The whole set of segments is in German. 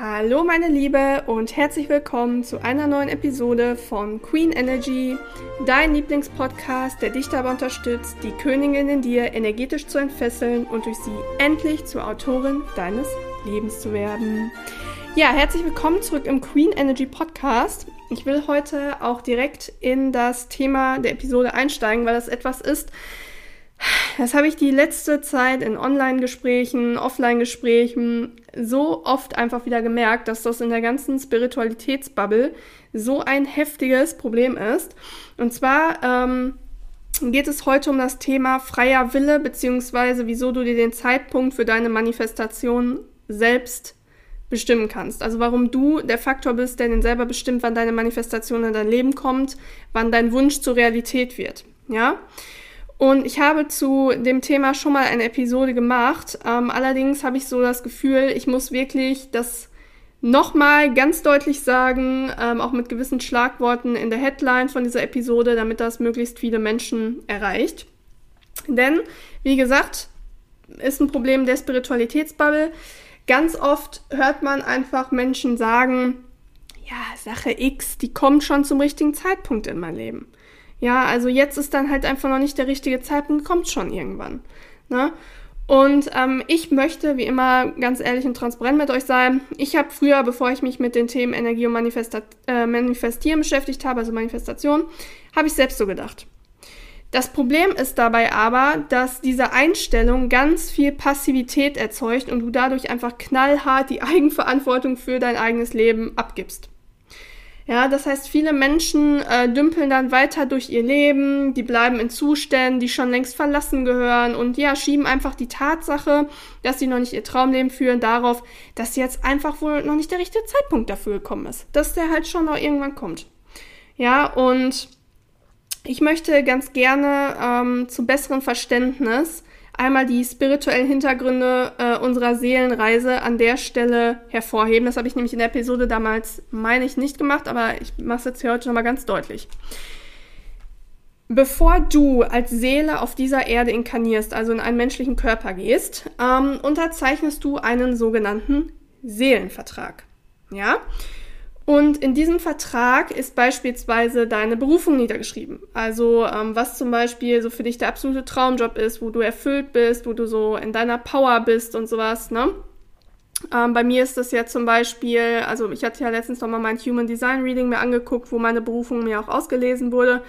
Hallo meine Liebe und herzlich willkommen zu einer neuen Episode von Queen Energy, dein Lieblingspodcast, der dich dabei unterstützt, die Königin in dir energetisch zu entfesseln und durch sie endlich zur Autorin deines Lebens zu werden. Ja, herzlich willkommen zurück im Queen Energy Podcast. Ich will heute auch direkt in das Thema der Episode einsteigen, weil das etwas ist, das habe ich die letzte Zeit in Online-Gesprächen, Offline-Gesprächen so oft einfach wieder gemerkt, dass das in der ganzen Spiritualitätsbubble so ein heftiges Problem ist. Und zwar ähm, geht es heute um das Thema freier Wille, beziehungsweise wieso du dir den Zeitpunkt für deine Manifestation selbst bestimmen kannst. Also warum du der Faktor bist, der den selber bestimmt, wann deine Manifestation in dein Leben kommt, wann dein Wunsch zur Realität wird. Ja? Und ich habe zu dem Thema schon mal eine Episode gemacht. Ähm, allerdings habe ich so das Gefühl, ich muss wirklich das nochmal ganz deutlich sagen, ähm, auch mit gewissen Schlagworten in der Headline von dieser Episode, damit das möglichst viele Menschen erreicht. Denn, wie gesagt, ist ein Problem der Spiritualitätsbubble. Ganz oft hört man einfach Menschen sagen, ja, Sache X, die kommt schon zum richtigen Zeitpunkt in mein Leben. Ja, also jetzt ist dann halt einfach noch nicht der richtige Zeitpunkt, kommt schon irgendwann. Ne? Und ähm, ich möchte, wie immer, ganz ehrlich und transparent mit euch sein. Ich habe früher, bevor ich mich mit den Themen Energie und Manifesta äh, Manifestieren beschäftigt habe, also Manifestation, habe ich selbst so gedacht. Das Problem ist dabei aber, dass diese Einstellung ganz viel Passivität erzeugt und du dadurch einfach knallhart die Eigenverantwortung für dein eigenes Leben abgibst. Ja, das heißt, viele Menschen äh, dümpeln dann weiter durch ihr Leben, die bleiben in Zuständen, die schon längst verlassen gehören und ja, schieben einfach die Tatsache, dass sie noch nicht ihr Traumleben führen, darauf, dass jetzt einfach wohl noch nicht der richtige Zeitpunkt dafür gekommen ist. Dass der halt schon noch irgendwann kommt. Ja, und ich möchte ganz gerne ähm, zum besseren Verständnis einmal die spirituellen Hintergründe äh, unserer Seelenreise an der Stelle hervorheben. Das habe ich nämlich in der Episode damals, meine ich, nicht gemacht, aber ich mache es jetzt hier heute nochmal ganz deutlich. Bevor du als Seele auf dieser Erde inkarnierst, also in einen menschlichen Körper gehst, ähm, unterzeichnest du einen sogenannten Seelenvertrag. Ja? Und in diesem Vertrag ist beispielsweise deine Berufung niedergeschrieben. Also ähm, was zum Beispiel so für dich der absolute Traumjob ist, wo du erfüllt bist, wo du so in deiner Power bist und sowas. Ne? Ähm, bei mir ist das ja zum Beispiel, also ich hatte ja letztens noch mal mein Human Design Reading mir angeguckt, wo meine Berufung mir auch ausgelesen wurde.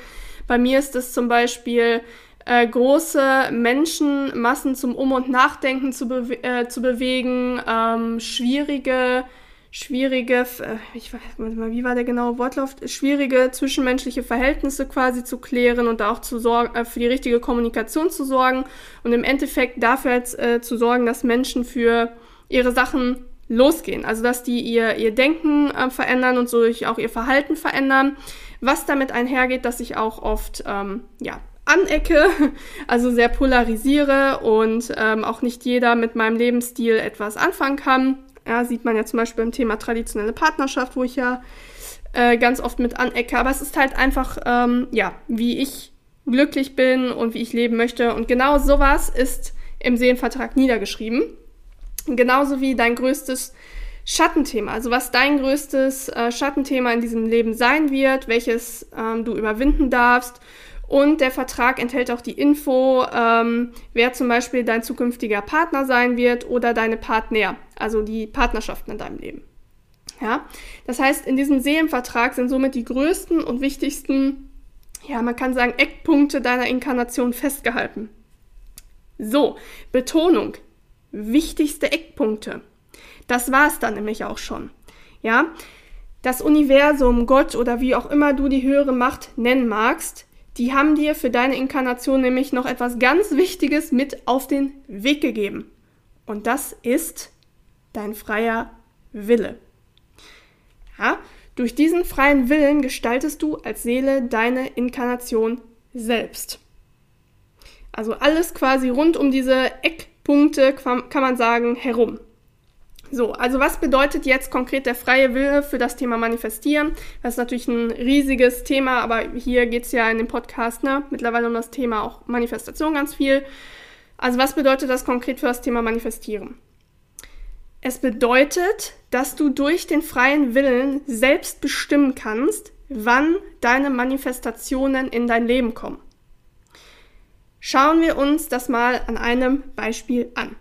Bei mir ist es zum Beispiel äh, große Menschenmassen zum Um- und Nachdenken zu, bewe äh, zu bewegen, ähm, schwierige schwierige, äh, ich weiß mal, wie war der genaue Wortlauf, schwierige zwischenmenschliche Verhältnisse quasi zu klären und da auch zu sorgen, äh, für die richtige Kommunikation zu sorgen und im Endeffekt dafür jetzt, äh, zu sorgen, dass Menschen für ihre Sachen losgehen. Also dass die ihr, ihr Denken äh, verändern und so auch ihr Verhalten verändern. Was damit einhergeht, dass ich auch oft ähm, ja, anecke, also sehr polarisiere und ähm, auch nicht jeder mit meinem Lebensstil etwas anfangen kann. Ja, sieht man ja zum Beispiel beim Thema traditionelle Partnerschaft, wo ich ja äh, ganz oft mit anecke. Aber es ist halt einfach, ähm, ja, wie ich glücklich bin und wie ich leben möchte. Und genau sowas ist im Seelenvertrag niedergeschrieben. Genauso wie dein größtes Schattenthema, also was dein größtes äh, Schattenthema in diesem Leben sein wird, welches ähm, du überwinden darfst und der Vertrag enthält auch die Info, ähm, wer zum Beispiel dein zukünftiger Partner sein wird oder deine Partner, also die Partnerschaften in deinem Leben. Ja, das heißt, in diesem Seelenvertrag sind somit die größten und wichtigsten, ja, man kann sagen, Eckpunkte deiner Inkarnation festgehalten. So, Betonung, wichtigste Eckpunkte. Das war es dann nämlich auch schon. Ja, das Universum, Gott oder wie auch immer du die höhere Macht nennen magst, die haben dir für deine Inkarnation nämlich noch etwas ganz Wichtiges mit auf den Weg gegeben. Und das ist dein freier Wille. Ja, durch diesen freien Willen gestaltest du als Seele deine Inkarnation selbst. Also alles quasi rund um diese Eckpunkte kann man sagen herum. So, also was bedeutet jetzt konkret der freie Wille für das Thema Manifestieren? Das ist natürlich ein riesiges Thema, aber hier geht's ja in dem Podcast ne, mittlerweile um das Thema auch Manifestation ganz viel. Also was bedeutet das konkret für das Thema Manifestieren? Es bedeutet, dass du durch den freien Willen selbst bestimmen kannst, wann deine Manifestationen in dein Leben kommen. Schauen wir uns das mal an einem Beispiel an.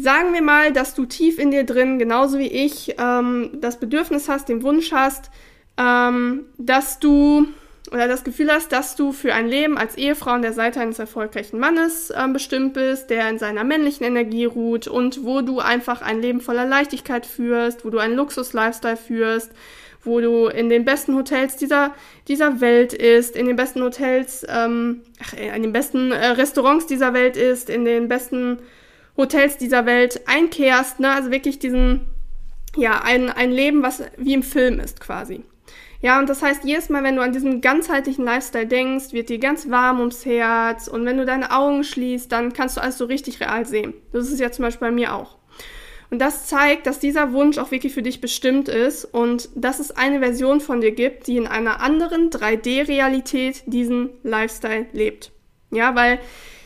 Sagen wir mal, dass du tief in dir drin, genauso wie ich, ähm, das Bedürfnis hast, den Wunsch hast, ähm, dass du oder das Gefühl hast, dass du für ein Leben als Ehefrau an der Seite eines erfolgreichen Mannes äh, bestimmt bist, der in seiner männlichen Energie ruht und wo du einfach ein Leben voller Leichtigkeit führst, wo du einen Luxus-Lifestyle führst, wo du in den besten Hotels dieser, dieser Welt ist, in den besten Hotels, ähm, ach, in den besten äh, Restaurants dieser Welt ist, in den besten Hotels dieser Welt einkehrst, ne? Also wirklich diesen, ja, ein, ein Leben, was wie im Film ist quasi. Ja, und das heißt, jedes Mal, wenn du an diesen ganzheitlichen Lifestyle denkst, wird dir ganz warm ums Herz. Und wenn du deine Augen schließt, dann kannst du alles so richtig real sehen. Das ist ja zum Beispiel bei mir auch. Und das zeigt, dass dieser Wunsch auch wirklich für dich bestimmt ist und dass es eine Version von dir gibt, die in einer anderen 3D-Realität diesen Lifestyle lebt. Ja, weil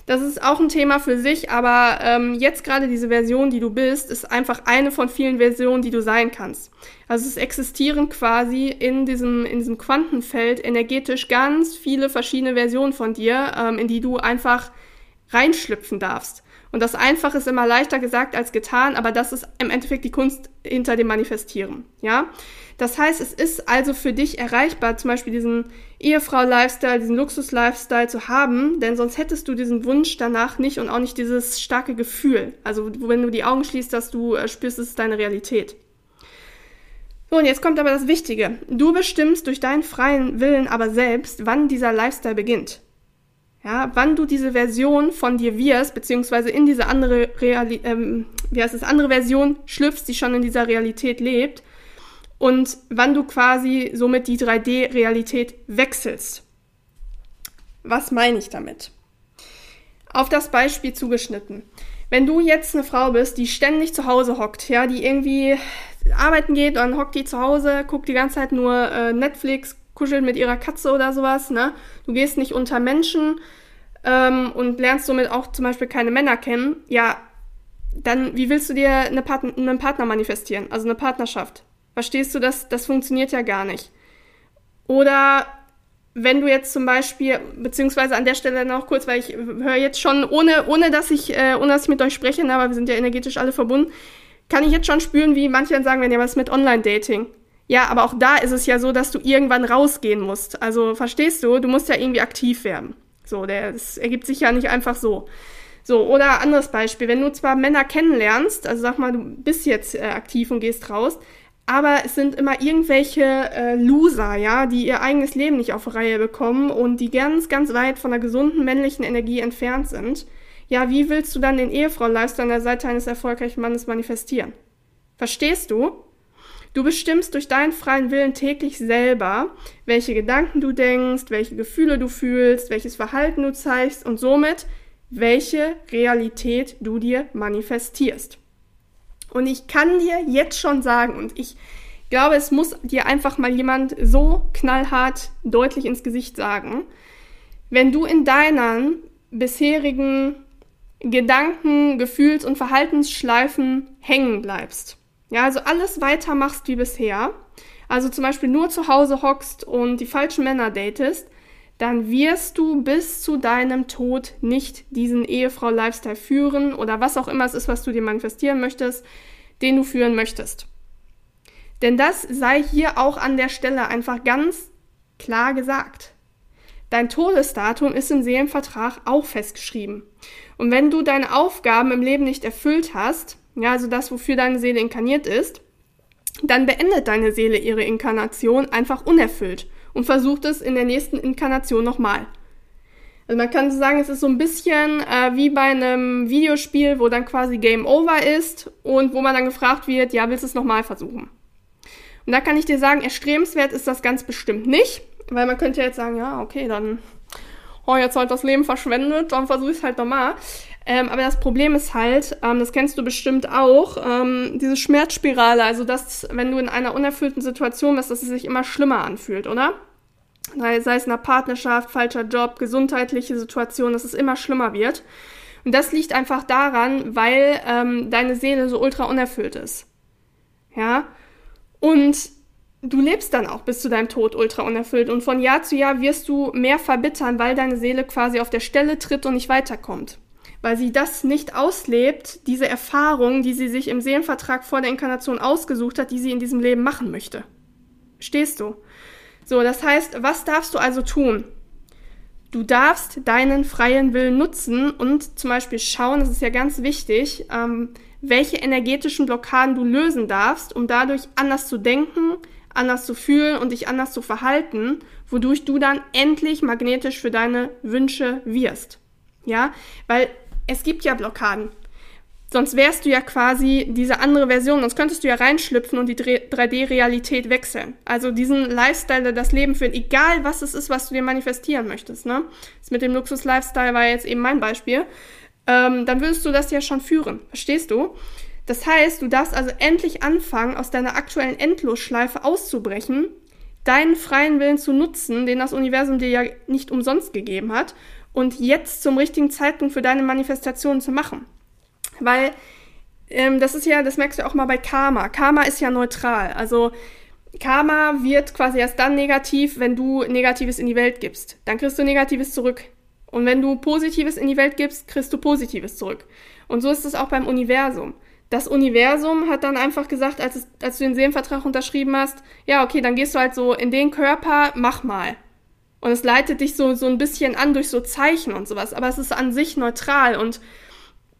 das ist auch ein Thema für sich, aber ähm, jetzt gerade diese Version, die du bist, ist einfach eine von vielen Versionen, die du sein kannst. Also es existieren quasi in diesem, in diesem Quantenfeld energetisch ganz viele verschiedene Versionen von dir, ähm, in die du einfach reinschlüpfen darfst. Und das einfach ist immer leichter gesagt als getan, aber das ist im Endeffekt die Kunst hinter dem Manifestieren. Ja, das heißt, es ist also für dich erreichbar, zum Beispiel diesen Ehefrau-Lifestyle, diesen Luxus-Lifestyle zu haben, denn sonst hättest du diesen Wunsch danach nicht und auch nicht dieses starke Gefühl. Also wenn du die Augen schließt, dass du äh, spürst, es ist deine Realität. So, und jetzt kommt aber das Wichtige. Du bestimmst durch deinen freien Willen aber selbst, wann dieser Lifestyle beginnt. Ja, wann du diese Version von dir wirst, beziehungsweise in diese andere Reali ähm, wie heißt es, andere Version schlüpfst, die schon in dieser Realität lebt und wann du quasi somit die 3D-Realität wechselst. Was meine ich damit? Auf das Beispiel zugeschnitten. Wenn du jetzt eine Frau bist, die ständig zu Hause hockt, ja, die irgendwie arbeiten geht, dann hockt die zu Hause, guckt die ganze Zeit nur äh, Netflix, kuschelt mit ihrer Katze oder sowas, ne? Du gehst nicht unter Menschen ähm, und lernst somit auch zum Beispiel keine Männer kennen, ja, dann wie willst du dir eine Part einen Partner manifestieren, also eine Partnerschaft? Verstehst du das? Das funktioniert ja gar nicht. Oder wenn du jetzt zum Beispiel, beziehungsweise an der Stelle noch kurz, weil ich höre jetzt schon, ohne, ohne dass ich, äh, ohne dass ich mit euch spreche, aber wir sind ja energetisch alle verbunden, kann ich jetzt schon spüren, wie manche dann sagen, wenn ja was mit Online-Dating. Ja, aber auch da ist es ja so, dass du irgendwann rausgehen musst. Also verstehst du, du musst ja irgendwie aktiv werden. So, das ergibt sich ja nicht einfach so. So, oder anderes Beispiel, wenn du zwar Männer kennenlernst, also sag mal, du bist jetzt äh, aktiv und gehst raus, aber es sind immer irgendwelche äh, Loser, ja, die ihr eigenes Leben nicht auf Reihe bekommen und die ganz, ganz weit von der gesunden männlichen Energie entfernt sind. Ja, wie willst du dann den Ehefrau-Lifestyle an der Seite eines erfolgreichen Mannes manifestieren? Verstehst du? Du bestimmst durch deinen freien Willen täglich selber, welche Gedanken du denkst, welche Gefühle du fühlst, welches Verhalten du zeigst und somit, welche Realität du dir manifestierst. Und ich kann dir jetzt schon sagen, und ich glaube, es muss dir einfach mal jemand so knallhart deutlich ins Gesicht sagen, wenn du in deinen bisherigen Gedanken, Gefühls- und Verhaltensschleifen hängen bleibst, ja, also alles weitermachst wie bisher, also zum Beispiel nur zu Hause hockst und die falschen Männer datest, dann wirst du bis zu deinem Tod nicht diesen Ehefrau-Lifestyle führen oder was auch immer es ist, was du dir manifestieren möchtest, den du führen möchtest. Denn das sei hier auch an der Stelle einfach ganz klar gesagt. Dein Todesdatum ist im Seelenvertrag auch festgeschrieben. Und wenn du deine Aufgaben im Leben nicht erfüllt hast, ja, also das, wofür deine Seele inkarniert ist, dann beendet deine Seele ihre Inkarnation einfach unerfüllt und versucht es in der nächsten Inkarnation nochmal. Also man kann sagen, es ist so ein bisschen äh, wie bei einem Videospiel, wo dann quasi Game Over ist und wo man dann gefragt wird, ja, willst du es nochmal versuchen? Und da kann ich dir sagen, erstrebenswert ist das ganz bestimmt nicht, weil man könnte jetzt sagen, ja, okay, dann, oh, jetzt halt das Leben verschwendet, dann versuche ich es halt nochmal. Ähm, aber das Problem ist halt, ähm, das kennst du bestimmt auch, ähm, diese Schmerzspirale, also dass, wenn du in einer unerfüllten Situation bist, dass es sich immer schlimmer anfühlt, oder? Sei es in einer Partnerschaft, falscher Job, gesundheitliche Situation, dass es immer schlimmer wird. Und das liegt einfach daran, weil ähm, deine Seele so ultra unerfüllt ist. Ja. Und du lebst dann auch bis zu deinem Tod ultra unerfüllt. Und von Jahr zu Jahr wirst du mehr verbittern, weil deine Seele quasi auf der Stelle tritt und nicht weiterkommt. Weil sie das nicht auslebt, diese Erfahrung, die sie sich im Seelenvertrag vor der Inkarnation ausgesucht hat, die sie in diesem Leben machen möchte. Stehst du? So, das heißt, was darfst du also tun? Du darfst deinen freien Willen nutzen und zum Beispiel schauen, das ist ja ganz wichtig, ähm, welche energetischen Blockaden du lösen darfst, um dadurch anders zu denken, anders zu fühlen und dich anders zu verhalten, wodurch du dann endlich magnetisch für deine Wünsche wirst. Ja, weil es gibt ja Blockaden. Sonst wärst du ja quasi diese andere Version, sonst könntest du ja reinschlüpfen und die 3D-Realität wechseln. Also diesen Lifestyle, das Leben führen, egal was es ist, was du dir manifestieren möchtest. Ne? Das mit dem Luxus-Lifestyle war jetzt eben mein Beispiel. Ähm, dann würdest du das ja schon führen. Verstehst du? Das heißt, du darfst also endlich anfangen, aus deiner aktuellen Endlosschleife auszubrechen, deinen freien Willen zu nutzen, den das Universum dir ja nicht umsonst gegeben hat, und jetzt zum richtigen Zeitpunkt für deine Manifestation zu machen. Weil ähm, das ist ja, das merkst du auch mal bei Karma. Karma ist ja neutral. Also Karma wird quasi erst dann negativ, wenn du Negatives in die Welt gibst. Dann kriegst du Negatives zurück. Und wenn du Positives in die Welt gibst, kriegst du Positives zurück. Und so ist es auch beim Universum. Das Universum hat dann einfach gesagt, als, es, als du den Seelenvertrag unterschrieben hast, ja, okay, dann gehst du halt so in den Körper, mach mal. Und es leitet dich so, so ein bisschen an durch so Zeichen und sowas. Aber es ist an sich neutral und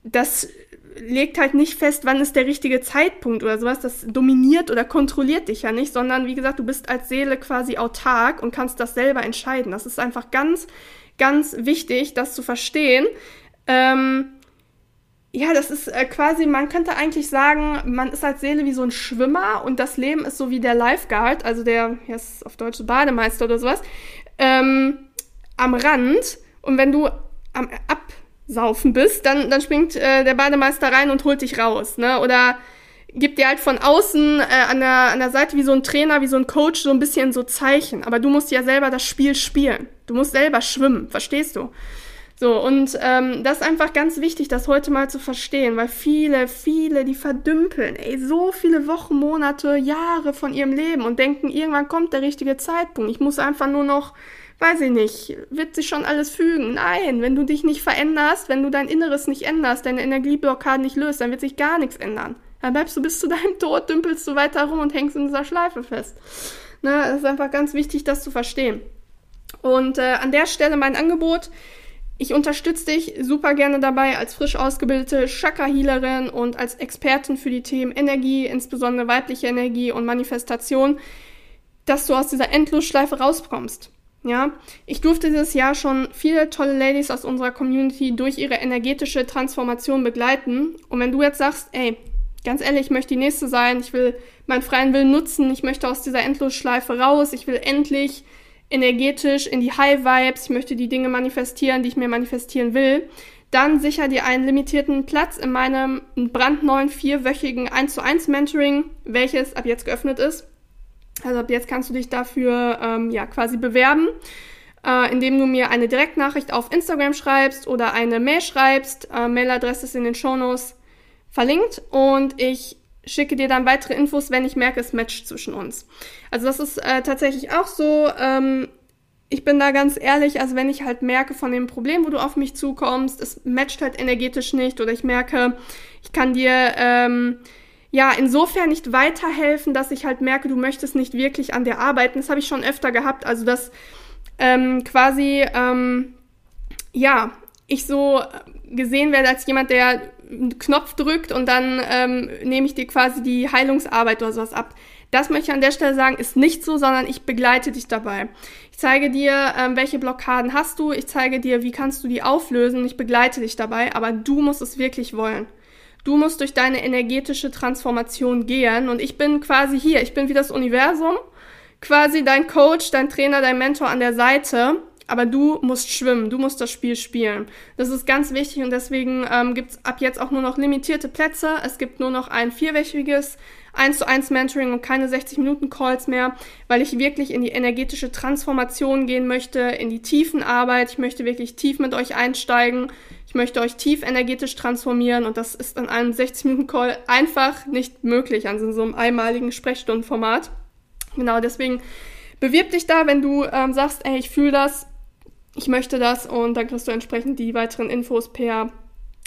das legt halt nicht fest, wann ist der richtige Zeitpunkt oder sowas. Das dominiert oder kontrolliert dich ja nicht, sondern wie gesagt, du bist als Seele quasi autark und kannst das selber entscheiden. Das ist einfach ganz, ganz wichtig, das zu verstehen. Ähm, ja, das ist äh, quasi, man könnte eigentlich sagen, man ist als Seele wie so ein Schwimmer und das Leben ist so wie der Lifeguard, also der, ist auf Deutsch Bademeister oder sowas, ähm, am Rand. Und wenn du am Absaufen bist, dann, dann springt äh, der Bademeister rein und holt dich raus, ne? Oder gibt dir halt von außen äh, an, der, an der Seite wie so ein Trainer, wie so ein Coach so ein bisschen so Zeichen. Aber du musst ja selber das Spiel spielen. Du musst selber schwimmen, verstehst du? So, und ähm, das ist einfach ganz wichtig, das heute mal zu verstehen, weil viele, viele, die verdümpeln, ey, so viele Wochen, Monate, Jahre von ihrem Leben und denken, irgendwann kommt der richtige Zeitpunkt. Ich muss einfach nur noch, weiß ich nicht, wird sich schon alles fügen. Nein, wenn du dich nicht veränderst, wenn du dein Inneres nicht änderst, deine Energieblockade nicht löst, dann wird sich gar nichts ändern. Dann bleibst du bis zu deinem Tod, dümpelst du weiter rum und hängst in dieser Schleife fest. Ne, das ist einfach ganz wichtig, das zu verstehen. Und äh, an der Stelle mein Angebot, ich unterstütze dich super gerne dabei als frisch ausgebildete Chakra-Healerin und als Expertin für die Themen Energie, insbesondere weibliche Energie und Manifestation, dass du aus dieser Endlosschleife rauskommst. Ja, ich durfte dieses Jahr schon viele tolle Ladies aus unserer Community durch ihre energetische Transformation begleiten. Und wenn du jetzt sagst, ey, ganz ehrlich, ich möchte die nächste sein, ich will meinen freien Willen nutzen, ich möchte aus dieser Endlosschleife raus, ich will endlich energetisch in die High Vibes, ich möchte die Dinge manifestieren, die ich mir manifestieren will, dann sicher dir einen limitierten Platz in meinem brandneuen vierwöchigen 1 zu 1 Mentoring, welches ab jetzt geöffnet ist. Also ab jetzt kannst du dich dafür ähm, ja quasi bewerben, äh, indem du mir eine Direktnachricht auf Instagram schreibst oder eine Mail schreibst. Äh, Mailadresse ist in den Shownotes verlinkt und ich schicke dir dann weitere Infos, wenn ich merke, es matcht zwischen uns. Also das ist äh, tatsächlich auch so. Ähm, ich bin da ganz ehrlich, also wenn ich halt merke von dem Problem, wo du auf mich zukommst, es matcht halt energetisch nicht oder ich merke, ich kann dir ähm, ja insofern nicht weiterhelfen, dass ich halt merke, du möchtest nicht wirklich an dir arbeiten. Das habe ich schon öfter gehabt. Also dass ähm, quasi ähm, ja ich so gesehen werde als jemand, der einen Knopf drückt und dann ähm, nehme ich dir quasi die Heilungsarbeit oder sowas ab. Das möchte ich an der Stelle sagen, ist nicht so, sondern ich begleite dich dabei. Ich zeige dir, ähm, welche Blockaden hast du, ich zeige dir, wie kannst du die auflösen, ich begleite dich dabei, aber du musst es wirklich wollen. Du musst durch deine energetische Transformation gehen und ich bin quasi hier, ich bin wie das Universum, quasi dein Coach, dein Trainer, dein Mentor an der Seite Aber du musst schwimmen, du musst das Spiel spielen. Das ist ganz wichtig und deswegen ähm, gibt es ab jetzt auch nur noch limitierte Plätze. Es gibt nur noch ein vierwöchiges 1 zu 1 Mentoring und keine 60 Minuten Calls mehr, weil ich wirklich in die energetische Transformation gehen möchte, in die tiefen Arbeit. Ich möchte wirklich tief mit euch einsteigen. Ich möchte euch tief energetisch transformieren und das ist an einem 60 Minuten Call einfach nicht möglich, an so einem einmaligen Sprechstundenformat. Genau, deswegen bewirb dich da, wenn du ähm, sagst, ey, ich fühle das, ich möchte das und dann kriegst du entsprechend die weiteren Infos per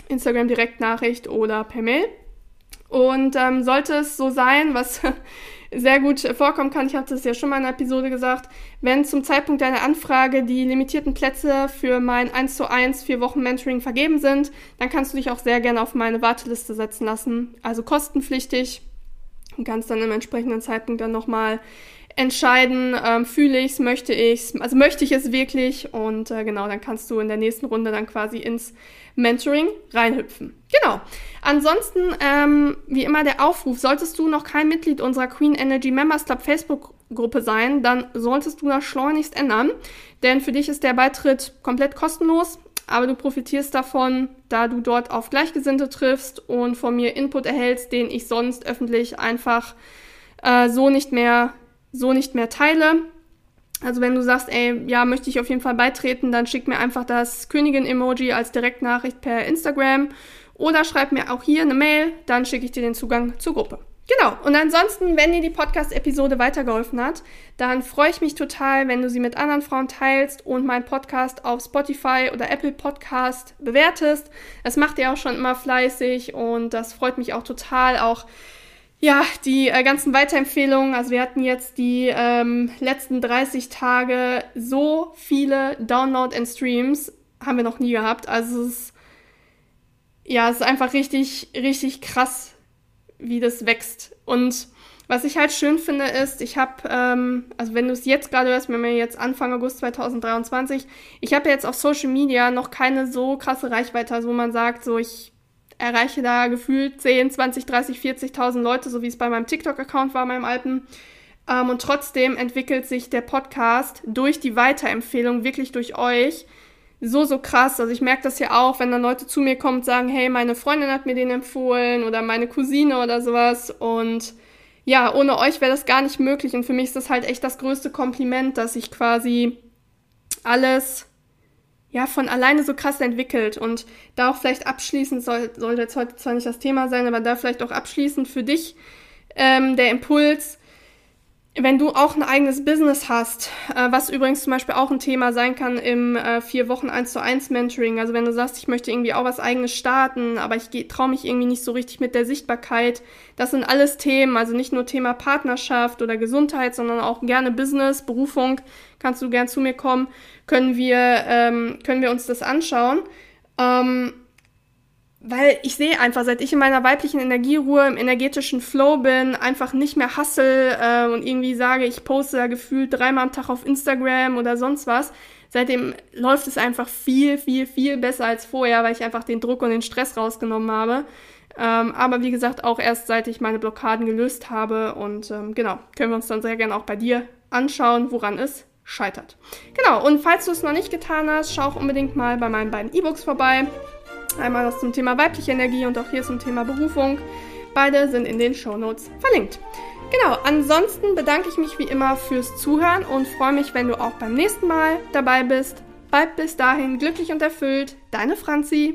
Instagram Direktnachricht oder per Mail. Und ähm, sollte es so sein, was sehr gut vorkommen kann, ich hatte es ja schon mal in einer Episode gesagt, wenn zum Zeitpunkt deiner Anfrage die limitierten Plätze für mein 1 zu 1 vier Wochen Mentoring vergeben sind, dann kannst du dich auch sehr gerne auf meine Warteliste setzen lassen. Also kostenpflichtig und kannst dann im entsprechenden Zeitpunkt dann nochmal entscheiden, ähm, fühle ich es, möchte ich es, also möchte ich es wirklich und äh, genau, dann kannst du in der nächsten Runde dann quasi ins Mentoring reinhüpfen. Genau. Ansonsten, ähm, wie immer der Aufruf, solltest du noch kein Mitglied unserer Queen Energy Members Club Facebook-Gruppe sein, dann solltest du das schleunigst ändern, denn für dich ist der Beitritt komplett kostenlos, aber du profitierst davon, da du dort auf Gleichgesinnte triffst und von mir Input erhältst, den ich sonst öffentlich einfach äh, so nicht mehr so nicht mehr teile. Also wenn du sagst, ey, ja, möchte ich auf jeden Fall beitreten, dann schick mir einfach das Königin-Emoji als Direktnachricht per Instagram oder schreib mir auch hier eine Mail, dann schicke ich dir den Zugang zur Gruppe. Genau. Und ansonsten, wenn dir die Podcast-Episode weitergeholfen hat, dann freue ich mich total, wenn du sie mit anderen Frauen teilst und meinen Podcast auf Spotify oder Apple Podcast bewertest. Das macht ihr auch schon immer fleißig und das freut mich auch total, auch ja, die äh, ganzen Weiterempfehlungen, also wir hatten jetzt die ähm, letzten 30 Tage so viele Download and Streams, haben wir noch nie gehabt. Also es ist, ja, es ist einfach richtig, richtig krass, wie das wächst. Und was ich halt schön finde, ist, ich habe, ähm, also wenn du es jetzt gerade hörst, wenn wir jetzt Anfang August 2023, ich habe jetzt auf Social Media noch keine so krasse Reichweite, also wo man sagt, so ich erreiche da gefühlt 10, 20, 30, 40.000 Leute, so wie es bei meinem TikTok-Account war, meinem alten. Ähm, und trotzdem entwickelt sich der Podcast durch die Weiterempfehlung, wirklich durch euch, so, so krass. Also ich merke das ja auch, wenn dann Leute zu mir kommen und sagen, hey, meine Freundin hat mir den empfohlen oder meine Cousine oder sowas. Und ja, ohne euch wäre das gar nicht möglich. Und für mich ist das halt echt das größte Kompliment, dass ich quasi alles ja, von alleine so krass entwickelt. Und da auch vielleicht abschließend, soll, sollte jetzt heute zwar nicht das Thema sein, aber da vielleicht auch abschließend für dich ähm, der Impuls, wenn du auch ein eigenes Business hast, äh, was übrigens zum Beispiel auch ein Thema sein kann im äh, vier Wochen 1 zu 1 Mentoring, also wenn du sagst, ich möchte irgendwie auch was eigenes starten, aber ich traue mich irgendwie nicht so richtig mit der Sichtbarkeit, das sind alles Themen, also nicht nur Thema Partnerschaft oder Gesundheit, sondern auch gerne Business, Berufung, kannst du gern zu mir kommen, können wir, ähm, können wir uns das anschauen. Ähm, weil ich sehe einfach, seit ich in meiner weiblichen Energieruhe, im energetischen Flow bin, einfach nicht mehr hustle äh, und irgendwie sage, ich poste da gefühlt dreimal am Tag auf Instagram oder sonst was. Seitdem läuft es einfach viel, viel, viel besser als vorher, weil ich einfach den Druck und den Stress rausgenommen habe. Ähm, aber wie gesagt, auch erst seit ich meine Blockaden gelöst habe. Und ähm, genau, können wir uns dann sehr gerne auch bei dir anschauen, woran es scheitert. Genau, und falls du es noch nicht getan hast, schau auch unbedingt mal bei meinen beiden E-Books vorbei. Einmal das zum Thema weibliche Energie und auch hier zum Thema Berufung. Beide sind in den Show Notes verlinkt. Genau, ansonsten bedanke ich mich wie immer fürs Zuhören und freue mich, wenn du auch beim nächsten Mal dabei bist. Bleib bis dahin glücklich und erfüllt. Deine Franzi.